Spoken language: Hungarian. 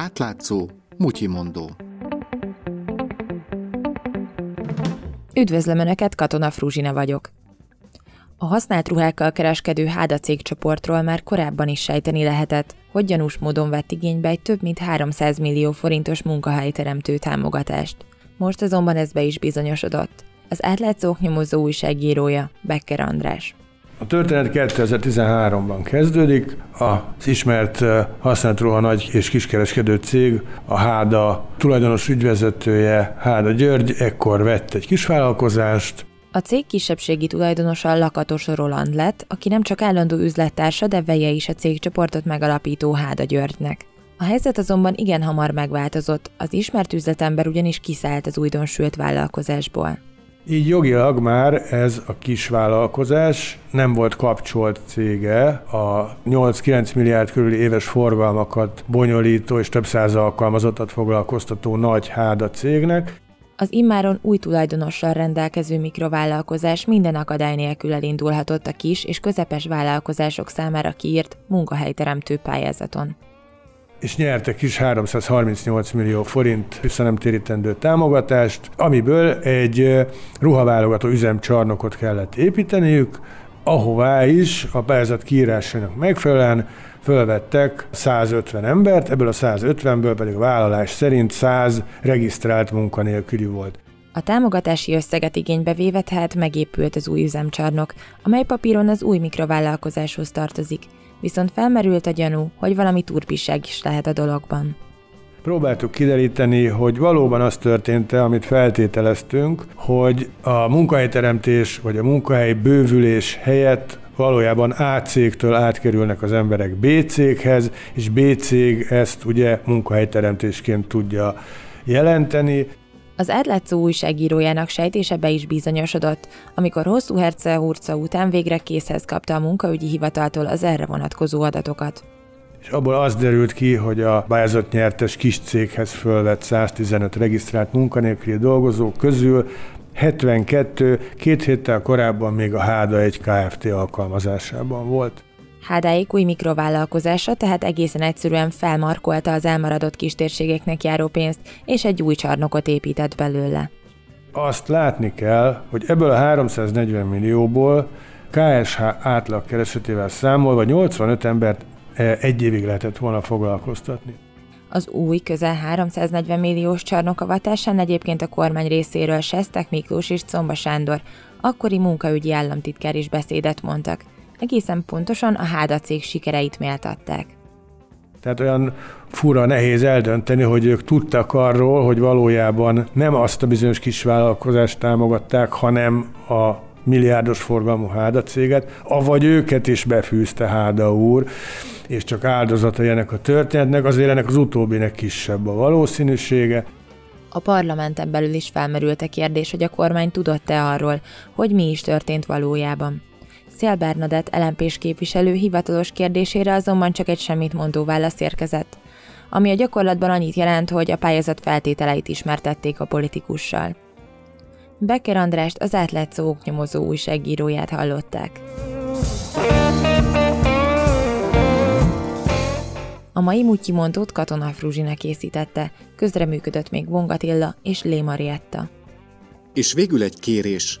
Átlátszó, mutyimondó. Üdvözlöm Önöket, Katona Fruzsina vagyok. A használt ruhákkal kereskedő Háda cégcsoportról már korábban is sejteni lehetett, hogy gyanús módon vett igénybe egy több mint 300 millió forintos munkahelyteremtő támogatást. Most azonban ez be is bizonyosodott. Az átlátszók nyomozó újságírója, Becker András. A történet 2013-ban kezdődik. Az ismert használt ruha nagy és kiskereskedő cég, a Háda tulajdonos ügyvezetője, Háda György, ekkor vett egy kisvállalkozást, a cég kisebbségi tulajdonosa Lakatos Roland lett, aki nem csak állandó üzlettársa, de veje is a cégcsoportot megalapító Háda Györgynek. A helyzet azonban igen hamar megváltozott, az ismert üzletember ugyanis kiszállt az újdonsült vállalkozásból. Így jogilag már ez a kis vállalkozás nem volt kapcsolt cége. A 8-9 milliárd körüli éves forgalmakat bonyolító és több száz alkalmazottat foglalkoztató nagy háda cégnek, az immáron új tulajdonossal rendelkező mikrovállalkozás minden akadály nélkül elindulhatott a kis és közepes vállalkozások számára kiírt munkahelyteremtő pályázaton és nyertek is 338 millió forint visszanemtérítendő támogatást, amiből egy ruhaválogató üzemcsarnokot kellett építeniük, ahová is a pályázat kiírásának megfelelően fölvettek 150 embert, ebből a 150-ből pedig a vállalás szerint 100 regisztrált munkanélküli volt. A támogatási összeget igénybe véve tehát megépült az új üzemcsarnok, amely papíron az új mikrovállalkozáshoz tartozik, viszont felmerült a gyanú, hogy valami turpisság is lehet a dologban. Próbáltuk kideríteni, hogy valóban az történt-e, amit feltételeztünk, hogy a munkahelyteremtés vagy a munkahely bővülés helyett valójában A cégtől átkerülnek az emberek B céghez, és B cég ezt ugye munkahelyteremtésként tudja jelenteni. Az átlátszó újságírójának sejtése be is bizonyosodott, amikor hosszú herce hurca után végre készhez kapta a munkaügyi hivataltól az erre vonatkozó adatokat. És abból az derült ki, hogy a pályázat nyertes kis céghez fölvett 115 regisztrált munkanélküli dolgozó közül 72 két héttel korábban még a Háda egy Kft. alkalmazásában volt. Hádáik új mikrovállalkozása tehát egészen egyszerűen felmarkolta az elmaradott kistérségeknek járó pénzt, és egy új csarnokot épített belőle. Azt látni kell, hogy ebből a 340 millióból KSH átlag keresetével számolva 85 embert e, egy évig lehetett volna foglalkoztatni. Az új, közel 340 milliós csarnokavatásán egyébként a kormány részéről Sestek Miklós és Comba Sándor, akkori munkaügyi államtitkár is beszédet mondtak. Egészen pontosan a Háda cég sikereit méltatták. Tehát olyan fura, nehéz eldönteni, hogy ők tudtak arról, hogy valójában nem azt a bizonyos kisvállalkozást támogatták, hanem a milliárdos forgalmú Háda céget, avagy őket is befűzte Háda úr, és csak áldozata ennek a történetnek, azért ennek az utóbbinek kisebb a valószínűsége. A parlamenten belül is felmerült a kérdés, hogy a kormány tudott-e arról, hogy mi is történt valójában. Szél Bernadett lmp képviselő hivatalos kérdésére azonban csak egy semmit mondó válasz érkezett, ami a gyakorlatban annyit jelent, hogy a pályázat feltételeit ismertették a politikussal. Becker Andrást az átlátszó oknyomozó újságíróját hallották. A mai Mutyimondót Katona Fruzsina készítette, közreműködött még Vongatilla és Lé Marietta. És végül egy kérés.